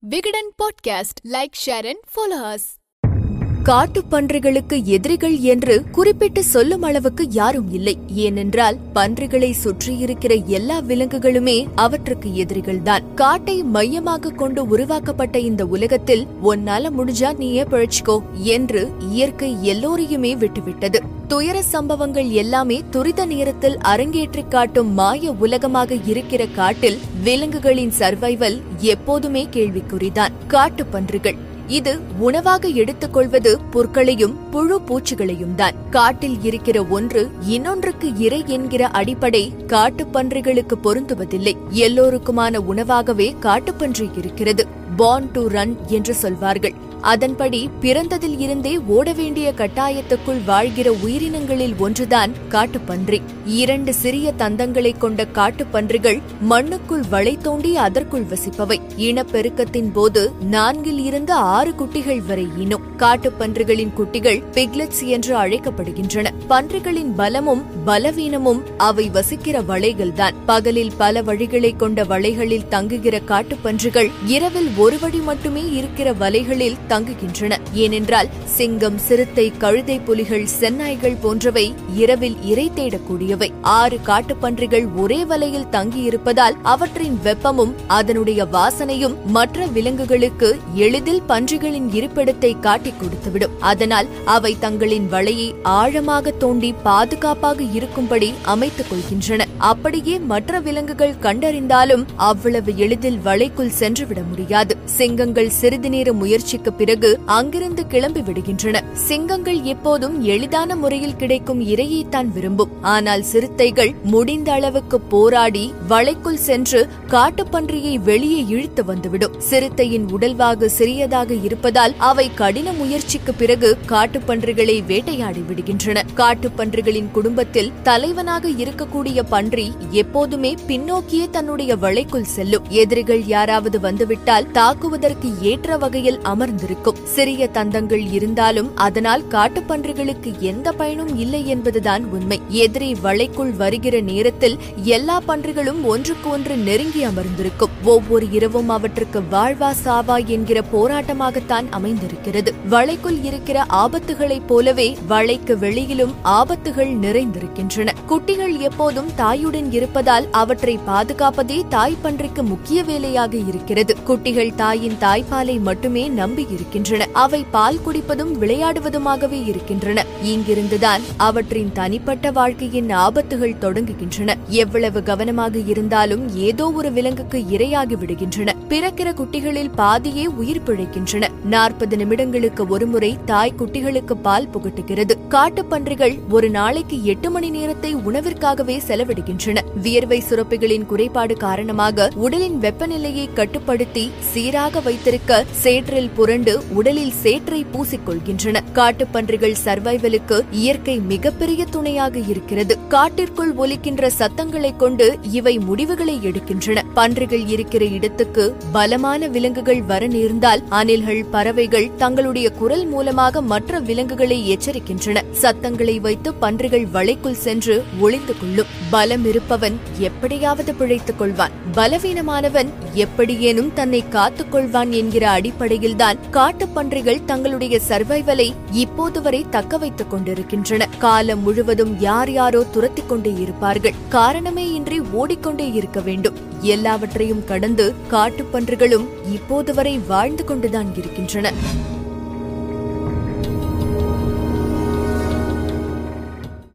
Vikatan podcast. Like share and follow us. பன்றிகளுக்கு எதிரிகள் என்று குறிப்பிட்டு சொல்லும் அளவுக்கு யாரும் இல்லை. ஏனென்றால் பன்றிகளை சுற்றியிருக்கிற எல்லா விலங்குகளுமே அவற்றுக்கு எதிரிகள்தான். காட்டை மையமாக கொண்டு உருவாக்கப்பட்ட இந்த உலகத்தில் உன்னால முடிஞ்சா நீயே பிழைச்சிக்கோ என்று இயற்கை எல்லோரையுமே விட்டுவிட்டது. துயர சம்பவங்கள் எல்லாமே துரித நேரத்தில் அரங்கேற்றிக் காட்டும் மாய உலகமாக இருக்கிற காட்டில் விலங்குகளின் சர்வைவல் எப்போதுமே கேள்விக்குறிதான். காட்டுப்பன்றுகள் இது உணவாக எடுத்துக்கொள்வது புற்களையும் புழு பூச்சிகளையும் தான் காட்டில் இருக்கிற ஒன்று இன்னொன்றுக்கு இறை என்கிற அடிப்படை காட்டுப்பன்றிகளுக்கு பொருந்துவதில்லை. எல்லோருக்குமான உணவாகவே காட்டுப்பன்றி இருக்கிறது. பார்ன் டு ரன் என்று சொல்வார்கள். அதன்படி பிறந்ததில் இருந்தே ஓட வேண்டிய கட்டாயத்துக்குள் வாழ்கிற உயிரினங்களில் ஒன்றுதான் காட்டுப்பன்றி. இரண்டு சிறிய தந்தங்களை கொண்ட காட்டுப்பன்றிகள் மண்ணுக்குள் வளை தோண்டி அதற்குள் வசிப்பவை. இனப்பெருக்கத்தின் போது நான்கில் இருந்து ஆறு குட்டிகள் வரை ஈனும் காட்டுப்பன்றிகளின் குட்டிகள் பிக்லெட்ஸ் என்று அழைக்கப்படுகின்றன. பன்றிகளின் பலமும் பலவீனமும் அவை வசிக்கிற வளைகள்தான் பகலில் பல வழிகளை கொண்ட வளைகளில் தங்குகிற காட்டுப்பன்றிகள் இரவில் ஒரு வழி மட்டுமே இருக்கிற வலைகளில் தங்குகின்றன. ஏனென்றால் சிங்கம் சிறுத்தை கழுதை புலிகள் சென்னாய்கள் போன்றவை இரவில் இரை தேடக்கூடியவை. ஆறு காட்டுப்பன்றிகள் ஒரே வலையில் தங்கியிருப்பதால் அவற்றின் வெப்பமும் அதனுடைய வாசனையும் மற்ற விலங்குகளுக்கு எளிதில் பன்றிகளின் இருப்பிடத்தை காட்டிக் கொடுத்துவிடும். அதனால் அவை தங்களின் வலையை ஆழமாக தோண்டி பாதுகாப்பாக இருக்கும்படி அமைத்துக் கொள்கின்றன. அப்படியே மற்ற விலங்குகள் கண்டறிந்தாலும் அவ்வளவு எளிதில் வலைக்குள் சென்றுவிட முடியாது. சிங்கங்கள் சிறிது நேர முயற்சிக்கு பிறகு அங்கிருந்து கிளம்பி விடுகின்றன. சிங்கங்கள் எப்போதும் எளிதான முறையில் கிடைக்கும் இரையைத்தான் விரும்பும். ஆனால் சிறுத்தைகள் முடிந்த அளவுக்கு போராடி வலைக்குள் சென்று காட்டுப்பன்றியை வெளியே இழுத்து வந்துவிடும். சிறுத்தையின் உடல்வாகு சிறியதாக இருப்பதால் அவை கடின முயற்சிக்கு பிறகு காட்டுப்பன்றிகளை வேட்டையாடி விடுகின்றன. காட்டுப்பன்றிகளின் குடும்பத்தில் தலைவனாக இருக்கக்கூடிய பன்றி எப்போதுமே பின்னோக்கியே தன்னுடைய வலைக்குள் செல்லும். எதிரிகள் யாராவது வந்துவிட்டால் தாக்குவதற்கு ஏற்ற வகையில் அமர்ந்திருக்கும். சிறிய தந்தங்கள் இருந்தாலும் அதனால் காட்டுப்பன்றிகளுக்கு எந்த பயனும் இல்லை என்பதுதான் உண்மை. எதிரி வலைக்குள் வருகிற நேரத்தில் எல்லா பன்றிகளும் ஒன்றுக்கு ஒன்று நெருங்கி அமர்ந்திருக்கும். ஒவ்வொரு இரவும் அவற்றுக்கு வாழ்வா சாவா என்கிற போராட்டமாகத்தான் அமைந்திருக்கிறது. வலைக்குள் இருக்கிற ஆபத்துகளைப் போலவே வலைக்கு வெளியிலும் ஆபத்துகள் நிறைந்திருக்கின்றன. குட்டிகள் எப்போதும் தாயுடன் இருப்பதால் அவற்றை பாதுகாப்பதே தாய் பன்றிக்கு முக்கிய வேலையாக இருக்கிறது. குட்டிகள் தாயின் தாய்ப்பாலை மட்டுமே நம்பி இருக்கின்றன. அவை பால் குடிப்பதும் விளையாடுவதுமாகவே இருக்கின்றன. இங்கிருந்துதான் அவற்றின் தனிப்பட்ட வாழ்க்கையின் ஆபத்துகள் தொடங்குகின்றன. எவ்வளவு கவனமாக இருந்தாலும் ஏதோ ஒரு விலங்குக்கு இரையாகி விடுகின்றன. பிறக்கிற குட்டிகளில் பாதியே உயிர் பிழைக்கின்றன. நாற்பது நிமிடங்களுக்கு ஒருமுறை தாய் குட்டிகளுக்கு பால் புகட்டுகிறது. காட்டுப்பன்றிகள் ஒரு நாளைக்கு எட்டு மணி நேரத்தை உணவிற்காகவே செலவிடுகின்றன. வியர்வை சுரப்பிகளின் குறைபாடு காரணமாக உடலின் வெப்பநிலையை கட்டுப்படுத்தி சீராக வைத்திருக்க சேற்றில் புரண்டு உடலில் சேற்றை பூசிக்கொள்கின்றன. காட்டுப்பன்றிகள் சர்வைவலுக்கு இயற்கை மிகப்பெரிய துணையாக இருக்கிறது. காட்டிற்குள் ஒலிக்கின்ற சத்தங்களைக் கொண்டு இவை முடிவுகளை எடுக்கின்றன. பன்றிகள் இருக்கிற இடத்துக்கு பலமான விலங்குகள் வர நேர்ந்தால் அணில்கள் பறவைகள் தங்களுடைய குரல் மூலமாக மற்ற விலங்குகளை எச்சரிக்கின்றன. சத்தங்களை வைத்து பன்றிகள் வலைக்குள் சென்று ஒளிந்து கொள்ளும். பலம் இருப்பவன் எப்படியாவது பிழைத்துக் கொள்வான். பலவீனமானவன் எப்படியேனும் தன்னை காத்துக் கொள்வான் என்கிற அடிப்படையில்தான் காட்டுப்பன்றிகள் தங்களுடைய சர்வைவலை இப்போது வரை தக்க வைத்துக் கொண்டிருக்கின்றன. காலம் முழுவதும் யார் யாரோ துரத்திக் கொண்டே இருப்பார்கள். காரணமே இன்றி ஓடிக்கொண்டே இருக்க வேண்டும். எல்லாவற்றையும் கடந்து காட்டுப்பன்றிகளும் இப்போது வரை வாழ்ந்து கொண்டுதான் இருக்கின்றன.